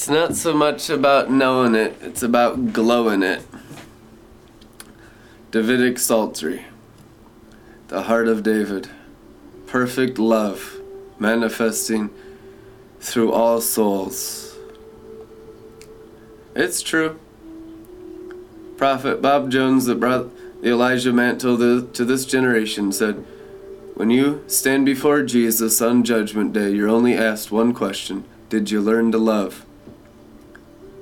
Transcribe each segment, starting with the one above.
It's not so much about knowing it, it's about glowing it. Davidic Psaltery. The heart of David. Perfect love manifesting through all souls. It's true. Prophet Bob Jones, that brought the Elijah mantle to, to this generation, said, When you stand before Jesus on Judgment Day, you're only asked one question Did you learn to love?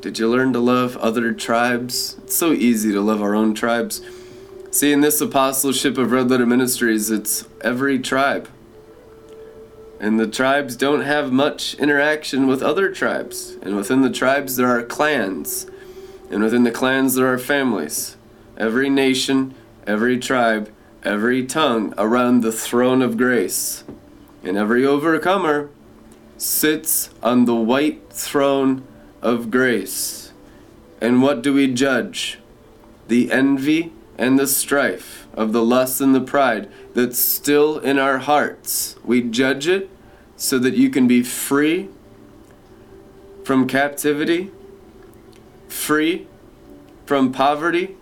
Did you learn to love other tribes? It's so easy to love our own tribes. See, in this apostleship of Red Letter Ministries, it's every tribe. And the tribes don't have much interaction with other tribes. And within the tribes, there are clans. And within the clans, there are families. Every nation, every tribe, every tongue around the throne of grace. And every overcomer sits on the white throne of grace. And what do we judge? The envy and the strife of the lust and the pride that's still in our hearts. We judge it so that you can be free from captivity, free from poverty,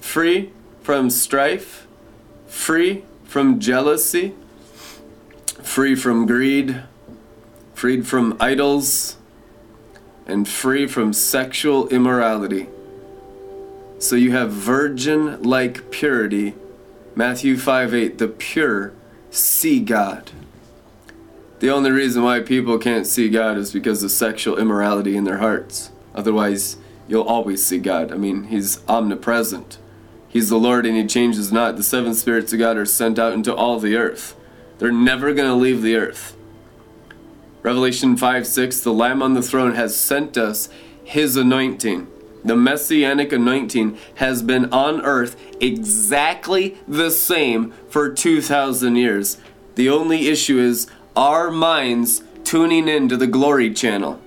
free from strife, free from jealousy, free from greed, freed from idols, and free from sexual immorality. So you have virgin like purity. Matthew 5 8, the pure see God. The only reason why people can't see God is because of sexual immorality in their hearts. Otherwise, you'll always see God. I mean, He's omnipresent. He's the Lord and He changes not. The seven spirits of God are sent out into all the earth. They're never going to leave the earth. Revelation 5 6, the Lamb on the throne has sent us His anointing the messianic anointing has been on earth exactly the same for 2,000 years. The only issue is our minds tuning in to the glory channel.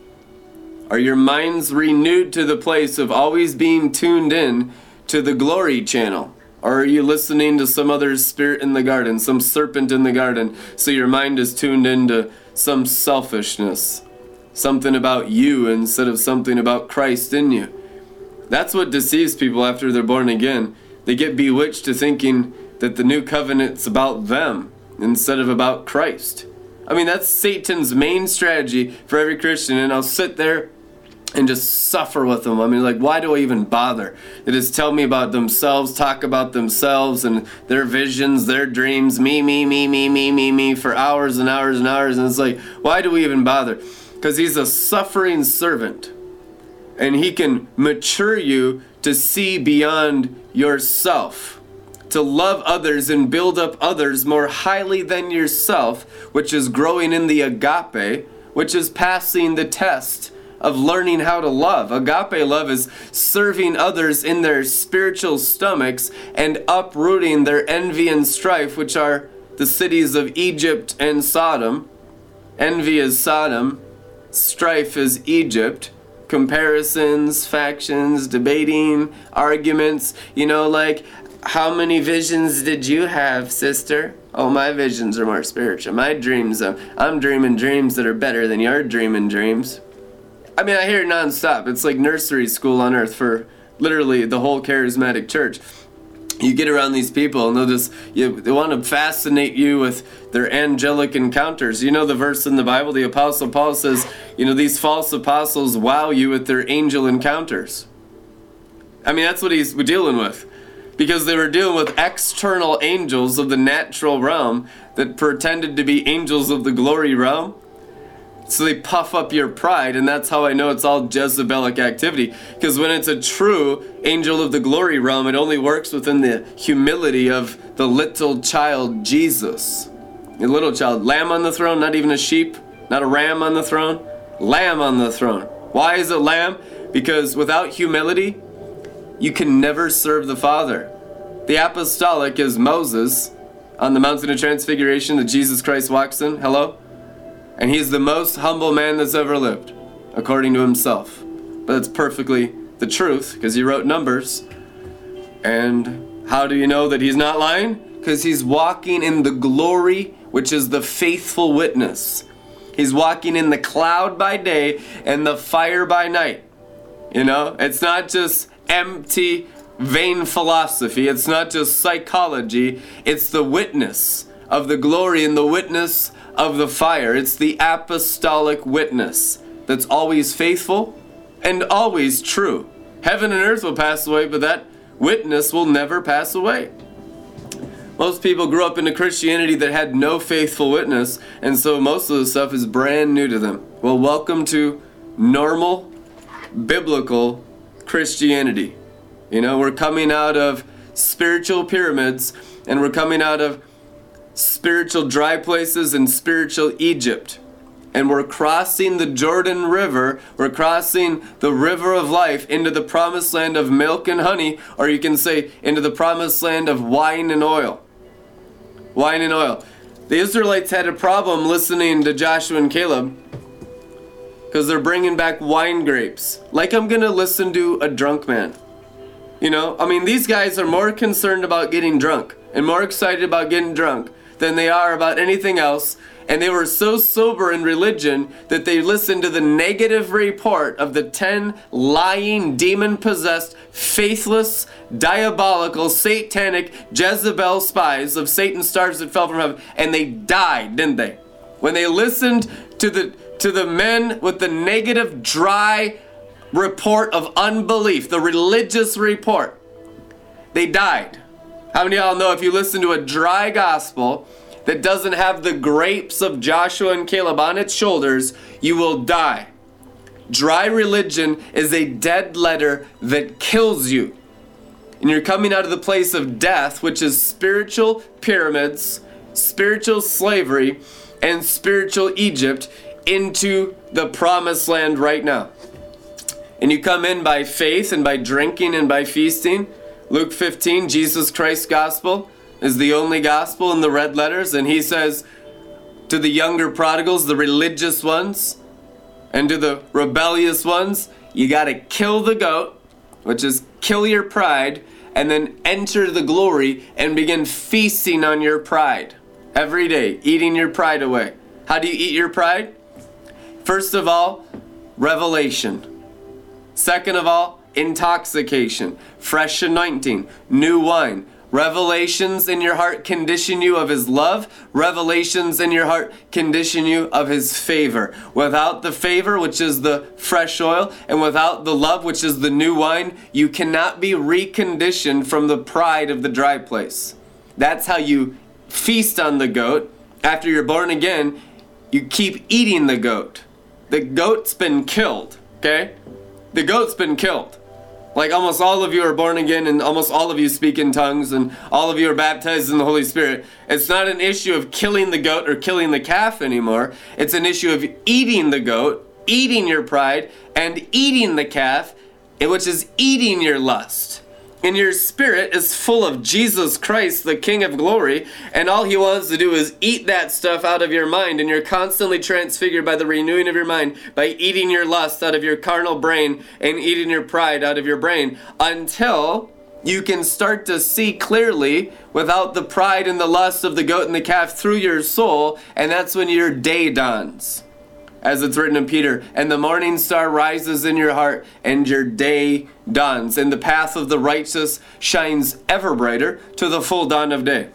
Are your minds renewed to the place of always being tuned in to the glory channel? Or are you listening to some other spirit in the garden, some serpent in the garden, so your mind is tuned into some selfishness, something about you instead of something about Christ in you? That's what deceives people after they're born again. They get bewitched to thinking that the new covenant's about them instead of about Christ. I mean, that's Satan's main strategy for every Christian, and I'll sit there and just suffer with them. I mean, like, why do I even bother? They just tell me about themselves, talk about themselves and their visions, their dreams, me, me, me, me, me, me, me, for hours and hours and hours. And it's like, why do we even bother? Because he's a suffering servant and He can mature you to see beyond yourself, to love others and build up others more highly than yourself, which is growing in the agape, which is passing the test of learning how to love. Agape love is serving others in their spiritual stomachs and uprooting their envy and strife, which are the cities of Egypt and Sodom. Envy is Sodom, strife is Egypt comparisons, factions, debating, arguments. You know, like, how many visions did you have, sister? Oh, my visions are more spiritual. My dreams, I'm, I'm dreaming dreams that are better than your dreaming dreams. I mean, I hear it nonstop. It's like nursery school on earth for literally the whole charismatic church. You get around these people and they'll just you, they want to fascinate you with their angelic encounters. You know the verse in the bible the apostle paul says you know these false apostles wow you with their angel encounters. I mean that's what he's dealing with. Because they were dealing with external angels of the natural realm that pretended to be angels of the glory realm so they puff up your pride, and that's how I know it's all Jezebelic activity. Because when it's a true angel of the glory realm, it only works within the humility of the little child Jesus. A little child, lamb on the throne, not even a sheep, not a ram on the throne, lamb on the throne. Why is it lamb? Because without humility, you can never serve the Father. The apostolic is Moses on the mountain of transfiguration that Jesus Christ walks in. Hello? And he's the most humble man that's ever lived, according to himself. But it's perfectly the truth, because he wrote Numbers. And how do you know that he's not lying? Because he's walking in the glory, which is the faithful witness. He's walking in the cloud by day and the fire by night. You know, it's not just empty, vain philosophy, it's not just psychology, it's the witness of the glory and the witness of the fire. It's the apostolic witness that's always faithful and always true. Heaven and earth will pass away, but that witness will never pass away. Most people grew up in a Christianity that had no faithful witness, and so most of the stuff is brand new to them. Well, welcome to normal, biblical Christianity. You know, we're coming out of spiritual pyramids and we're coming out of spiritual dry places and spiritual Egypt. And we're crossing the Jordan River. We're crossing the river of life into the promised land of milk and honey, or you can say into the promised land of wine and oil. Wine and oil. The Israelites had a problem listening to Joshua and Caleb because they're bringing back wine grapes. Like I'm going to listen to a drunk man. You know, I mean, these guys are more concerned about getting drunk and more excited about getting drunk than they are about anything else. And they were so sober in religion that they listened to the negative report of the 10 lying, demon possessed, faithless, diabolical, satanic Jezebel spies of Satan's stars that fell from heaven. And they died, didn't they? When they listened to the to the men with the negative, dry report of unbelief, the religious report. They died. How many of y'all know if you listen to a dry gospel that doesn't have the grapes of Joshua and Caleb on its shoulders, you will die? Dry religion is a dead letter that kills you. And you're coming out of the place of death, which is spiritual pyramids, spiritual slavery, and spiritual Egypt, into the promised land right now and you come in by faith and by drinking and by feasting. Luke 15, Jesus Christ's gospel is the only gospel in the red letters, and he says to the younger prodigals, the religious ones, and to the rebellious ones, you got to kill the goat, which is kill your pride, and then enter the glory and begin feasting on your pride every day, eating your pride away. How do you eat your pride? First of all, revelation. Second of all, intoxication, fresh anointing, new wine. Revelations in your heart condition you of his love. Revelations in your heart condition you of his favor. Without the favor, which is the fresh oil, and without the love, which is the new wine, you cannot be reconditioned from the pride of the dry place. That's how you feast on the goat. After you're born again, you keep eating the goat. The goat's been killed, okay? the goat's been killed. Like almost all of you are born again and almost all of you speak in tongues and all of you are baptized in the Holy Spirit. It's not an issue of killing the goat or killing the calf anymore. It's an issue of eating the goat, eating your pride, and eating the calf, which is eating your lust and your spirit is full of Jesus Christ, the King of glory, and all he wants to do is eat that stuff out of your mind, and you're constantly transfigured by the renewing of your mind, by eating your lust out of your carnal brain and eating your pride out of your brain, until you can start to see clearly without the pride and the lust of the goat and the calf through your soul, and that's when your day dawns as it's written in Peter, and the morning star rises in your heart, and your day dawns, and the path of the righteous shines ever brighter to the full dawn of day.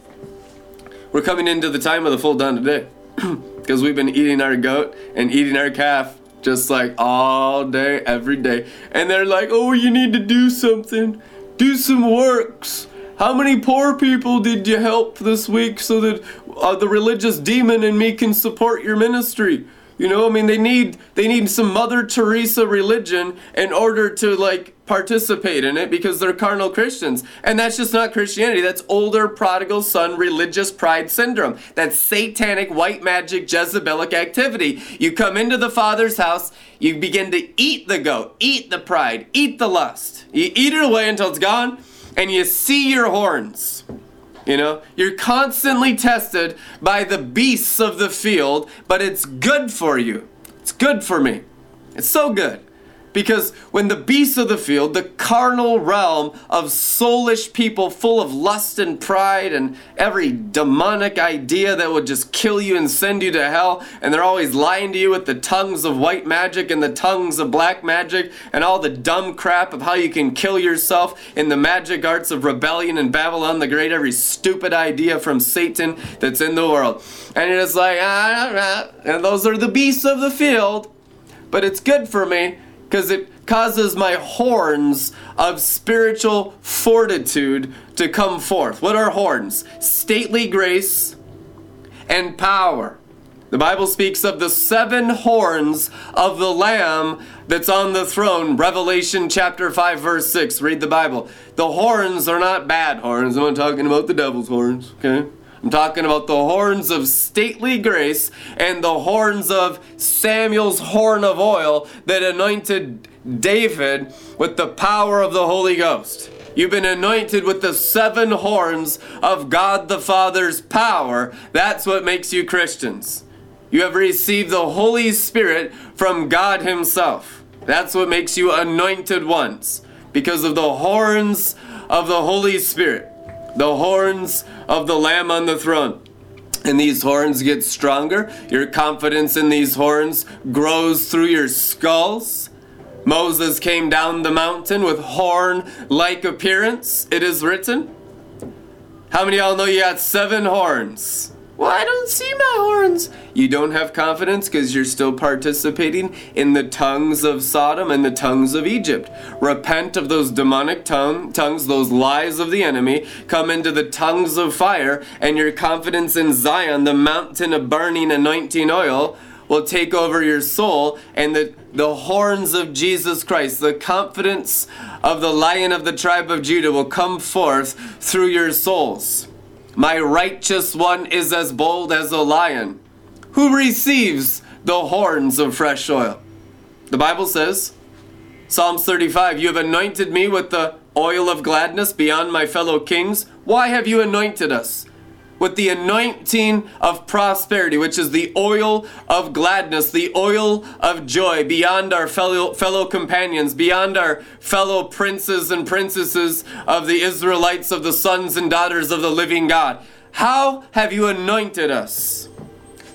We're coming into the time of the full dawn of day because we've been eating our goat and eating our calf just like all day, every day. And they're like, oh, you need to do something, do some works. How many poor people did you help this week so that uh, the religious demon in me can support your ministry? You know, I mean, they need they need some Mother Teresa religion in order to like participate in it because they're carnal Christians, and that's just not Christianity. That's older prodigal son religious pride syndrome. That's satanic white magic Jezebelic activity. You come into the Father's house, you begin to eat the goat, eat the pride, eat the lust. You eat it away until it's gone, and you see your horns. You know, you're constantly tested by the beasts of the field, but it's good for you. It's good for me. It's so good. Because when the beasts of the field, the carnal realm of soulish people full of lust and pride and every demonic idea that would just kill you and send you to hell, and they're always lying to you with the tongues of white magic and the tongues of black magic and all the dumb crap of how you can kill yourself in the magic arts of rebellion and Babylon the Great, every stupid idea from Satan that's in the world. And it is like, ah, ah, ah, and those are the beasts of the field. But it's good for me because it causes my horns of spiritual fortitude to come forth. What are horns? Stately grace and power. The Bible speaks of the seven horns of the Lamb that's on the throne. Revelation chapter 5, verse 6. Read the Bible. The horns are not bad horns. I'm not talking about the devil's horns, okay? I'm talking about the horns of stately grace and the horns of Samuel's horn of oil that anointed David with the power of the Holy Ghost. You've been anointed with the seven horns of God the Father's power. That's what makes you Christians. You have received the Holy Spirit from God Himself. That's what makes you anointed ones because of the horns of the Holy Spirit the horns of the Lamb on the throne. And these horns get stronger. Your confidence in these horns grows through your skulls. Moses came down the mountain with horn like appearance, it is written. How many y'all know you got seven horns? Well, I don't see my horns. You don't have confidence because you're still participating in the tongues of Sodom and the tongues of Egypt. Repent of those demonic tongue, tongues, those lies of the enemy. Come into the tongues of fire, and your confidence in Zion, the mountain of burning anointing oil, will take over your soul, and the, the horns of Jesus Christ, the confidence of the lion of the tribe of Judah, will come forth through your souls. My righteous one is as bold as a lion. Who receives the horns of fresh oil? The Bible says, Psalms 35, You have anointed me with the oil of gladness beyond my fellow kings. Why have you anointed us? With the anointing of prosperity, which is the oil of gladness, the oil of joy beyond our fellow, fellow companions, beyond our fellow princes and princesses of the Israelites, of the sons and daughters of the living God. How have you anointed us?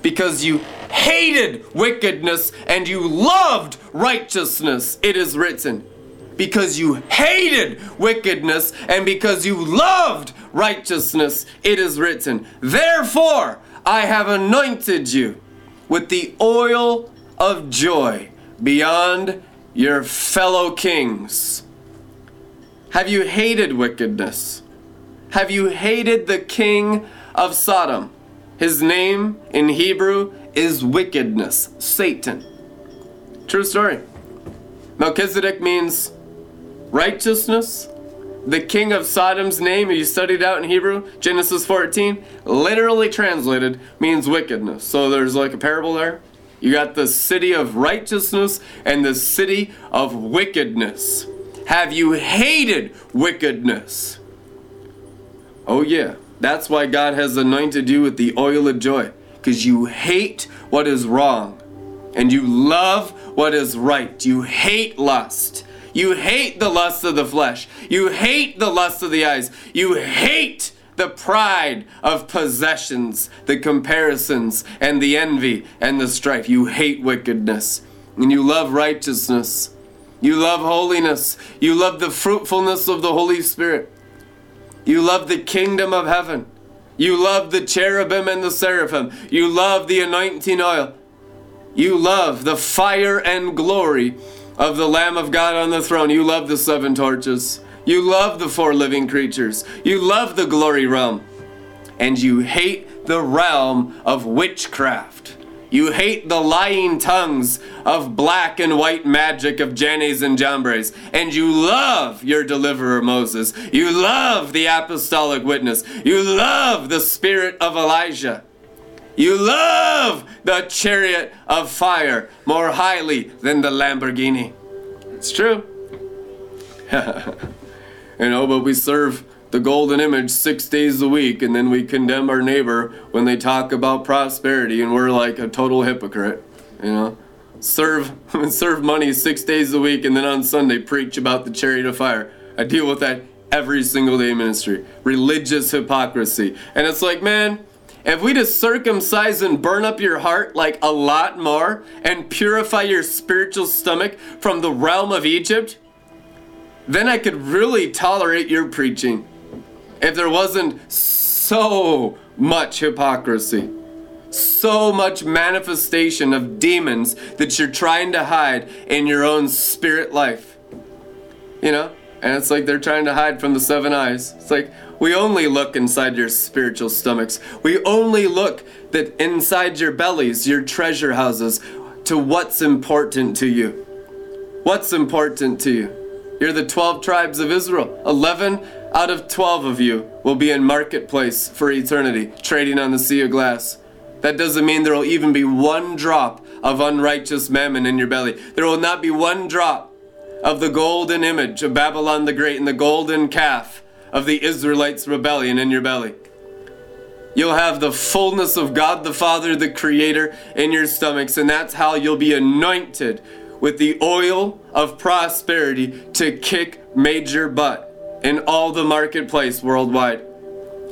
Because you hated wickedness and you loved righteousness, it is written because you hated wickedness and because you loved righteousness, it is written. Therefore, I have anointed you with the oil of joy beyond your fellow kings. Have you hated wickedness? Have you hated the king of Sodom? His name in Hebrew is wickedness, Satan. True story. Melchizedek means righteousness. The king of Sodom's name, you studied out in Hebrew, Genesis 14, literally translated means wickedness. So there's like a parable there. You got the city of righteousness and the city of wickedness. Have you hated wickedness? Oh, yeah. That's why God has anointed you with the oil of joy. Because you hate what is wrong and you love what is right. You hate lust. You hate the lust of the flesh. You hate the lust of the eyes. You hate the pride of possessions, the comparisons, and the envy and the strife. You hate wickedness. And you love righteousness. You love holiness. You love the fruitfulness of the Holy Spirit. You love the kingdom of heaven. You love the cherubim and the seraphim. You love the anointing oil. You love the fire and glory of the Lamb of God on the throne. You love the seven torches. You love the four living creatures. You love the glory realm. And you hate the realm of witchcraft. You hate the lying tongues of black and white magic of Jannes and Jambres. And you love your deliverer Moses. You love the apostolic witness. You love the spirit of Elijah. You love the chariot of fire more highly than the Lamborghini. It's true. you know, but we serve the golden image six days a week, and then we condemn our neighbor when they talk about prosperity, and we're like a total hypocrite. You know, serve serve money six days a week and then on Sunday preach about the chariot of fire. I deal with that every single day ministry. Religious hypocrisy. And it's like, man, if we just circumcise and burn up your heart like a lot more and purify your spiritual stomach from the realm of Egypt, then I could really tolerate your preaching. If there wasn't so much hypocrisy, so much manifestation of demons that you're trying to hide in your own spirit life. You know? And it's like they're trying to hide from the seven eyes. It's like we only look inside your spiritual stomachs. We only look that inside your bellies, your treasure houses, to what's important to you. What's important to you? You're the 12 tribes of Israel. 11 out of 12 of you will be in marketplace for eternity, trading on the sea of glass. That doesn't mean there will even be one drop of unrighteous mammon in your belly. There will not be one drop of the golden image of Babylon the Great and the golden calf of the Israelites' rebellion in your belly. You'll have the fullness of God the Father, the Creator, in your stomachs, and that's how you'll be anointed with the oil of prosperity to kick major butt in all the marketplace worldwide.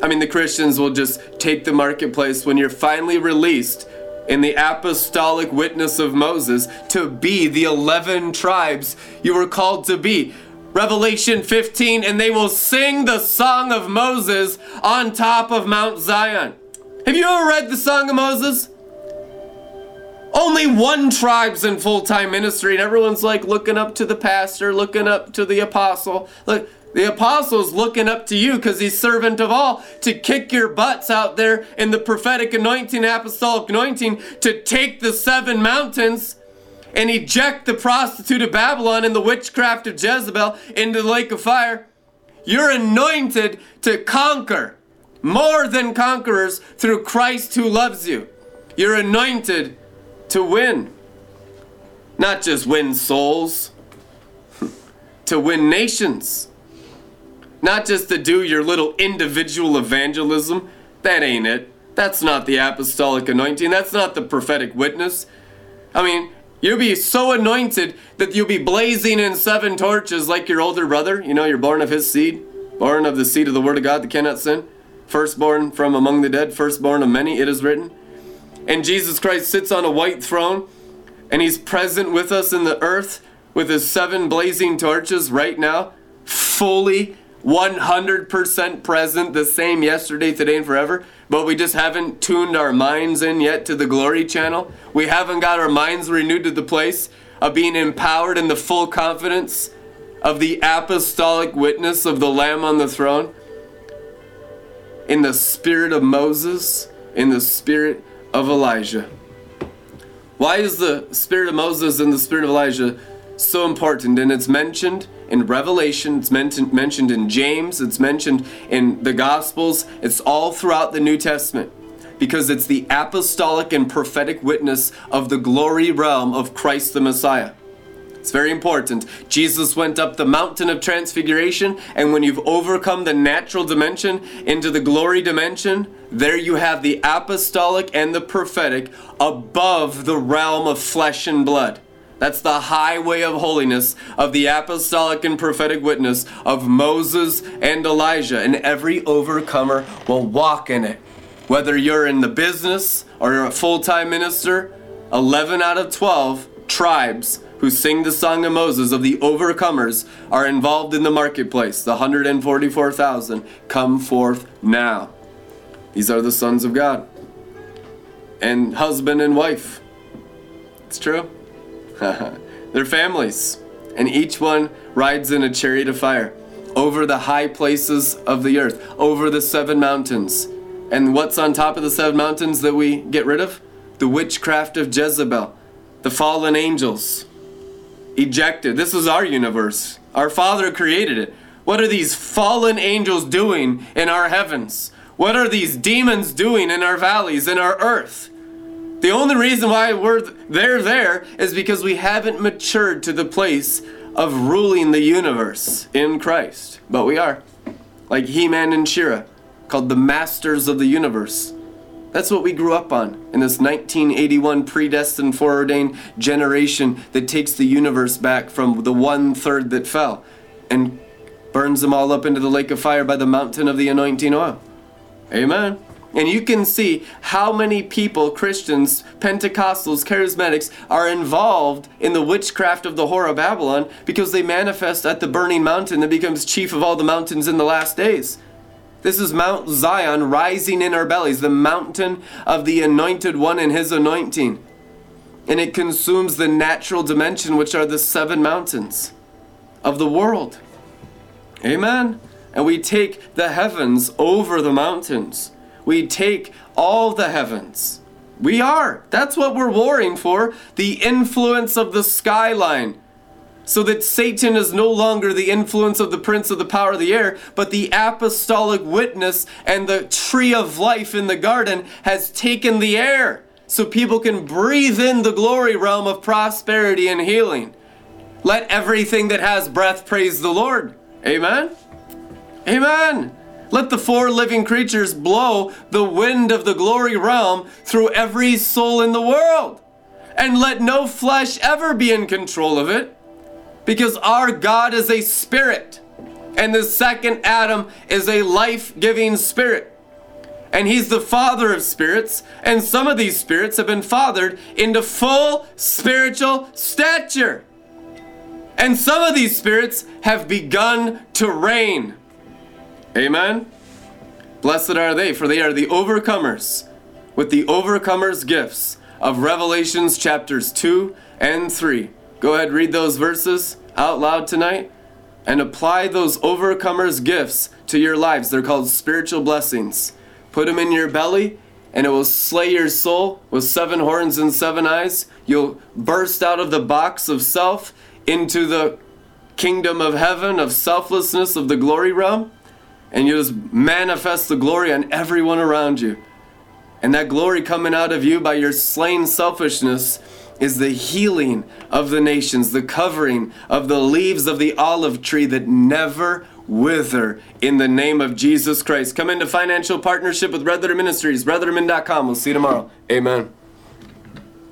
I mean, the Christians will just take the marketplace when you're finally released in the apostolic witness of Moses to be the 11 tribes you were called to be. Revelation 15, and they will sing the song of Moses on top of Mount Zion. Have you ever read the Song of Moses? Only one tribe's in full time ministry, and everyone's like looking up to the pastor, looking up to the apostle. Look, the apostle's looking up to you because he's servant of all to kick your butts out there in the prophetic anointing, apostolic anointing, to take the seven mountains and eject the prostitute of Babylon and the witchcraft of Jezebel into the lake of fire. You're anointed to conquer more than conquerors through Christ who loves you. You're anointed to win. Not just win souls, to win nations. Not just to do your little individual evangelism. That ain't it. That's not the apostolic anointing. That's not the prophetic witness. I mean, you'll be so anointed that you'll be blazing in seven torches like your older brother. You know, you're born of his seed, born of the seed of the word of God that cannot sin. Firstborn from among the dead, firstborn of many, it is written. And Jesus Christ sits on a white throne, and he's present with us in the earth with his seven blazing torches right now, fully 100% present, the same yesterday, today, and forever, but we just haven't tuned our minds in yet to the glory channel. We haven't got our minds renewed to the place of being empowered in the full confidence of the apostolic witness of the Lamb on the throne, in the spirit of Moses, in the spirit of Elijah. Why is the spirit of Moses and the spirit of Elijah so important? And it's mentioned in Revelation, it's mentioned, in James, it's mentioned in the Gospels, it's all throughout the New Testament because it's the apostolic and prophetic witness of the glory realm of Christ the Messiah. It's very important. Jesus went up the mountain of transfiguration, and when you've overcome the natural dimension into the glory dimension, there you have the apostolic and the prophetic above the realm of flesh and blood. That's the highway of holiness of the apostolic and prophetic witness of Moses and Elijah, and every overcomer will walk in it. Whether you're in the business or you're a full time minister, 11 out of 12 tribes who sing the song of Moses of the overcomers are involved in the marketplace. The 144,000 come forth now. These are the sons of God. And husband and wife. It's true. They're families, and each one rides in a chariot of fire over the high places of the earth, over the seven mountains. And what's on top of the seven mountains that we get rid of? The witchcraft of Jezebel, the fallen angels, ejected. This is our universe. Our Father created it. What are these fallen angels doing in our heavens? What are these demons doing in our valleys, in our earth? The only reason why we're they're there is because we haven't matured to the place of ruling the universe in Christ. But we are. Like He-Man and She-Ra, called the masters of the universe. That's what we grew up on in this 1981 predestined, foreordained generation that takes the universe back from the one third that fell and burns them all up into the lake of fire by the mountain of the anointing oil. Amen. And you can see how many people, Christians, Pentecostals, charismatics, are involved in the witchcraft of the whore of Babylon because they manifest at the burning mountain that becomes chief of all the mountains in the last days. This is Mount Zion rising in our bellies, the mountain of the anointed one and his anointing. And it consumes the natural dimension, which are the seven mountains of the world. Amen. And we take the heavens over the mountains. We take all the heavens. We are. That's what we're warring for. The influence of the skyline so that Satan is no longer the influence of the prince of the power of the air, but the apostolic witness and the tree of life in the garden has taken the air so people can breathe in the glory realm of prosperity and healing. Let everything that has breath praise the Lord. Amen. Amen. Let the four living creatures blow the wind of the glory realm through every soul in the world. And let no flesh ever be in control of it because our God is a spirit. And the second Adam is a life giving spirit. And he's the father of spirits. And some of these spirits have been fathered into full spiritual stature. And some of these spirits have begun to reign. Amen. Blessed are they, for they are the overcomers with the overcomers' gifts of Revelations chapters 2 and 3. Go ahead, read those verses out loud tonight and apply those overcomers' gifts to your lives. They're called spiritual blessings. Put them in your belly, and it will slay your soul with seven horns and seven eyes. You'll burst out of the box of self into the kingdom of heaven, of selflessness, of the glory realm, and you just manifest the glory on everyone around you. And that glory coming out of you by your slain selfishness is the healing of the nations, the covering of the leaves of the olive tree that never wither in the name of Jesus Christ. Come into financial partnership with Letter Ministries, redlettermin.com. We'll see you tomorrow. Amen.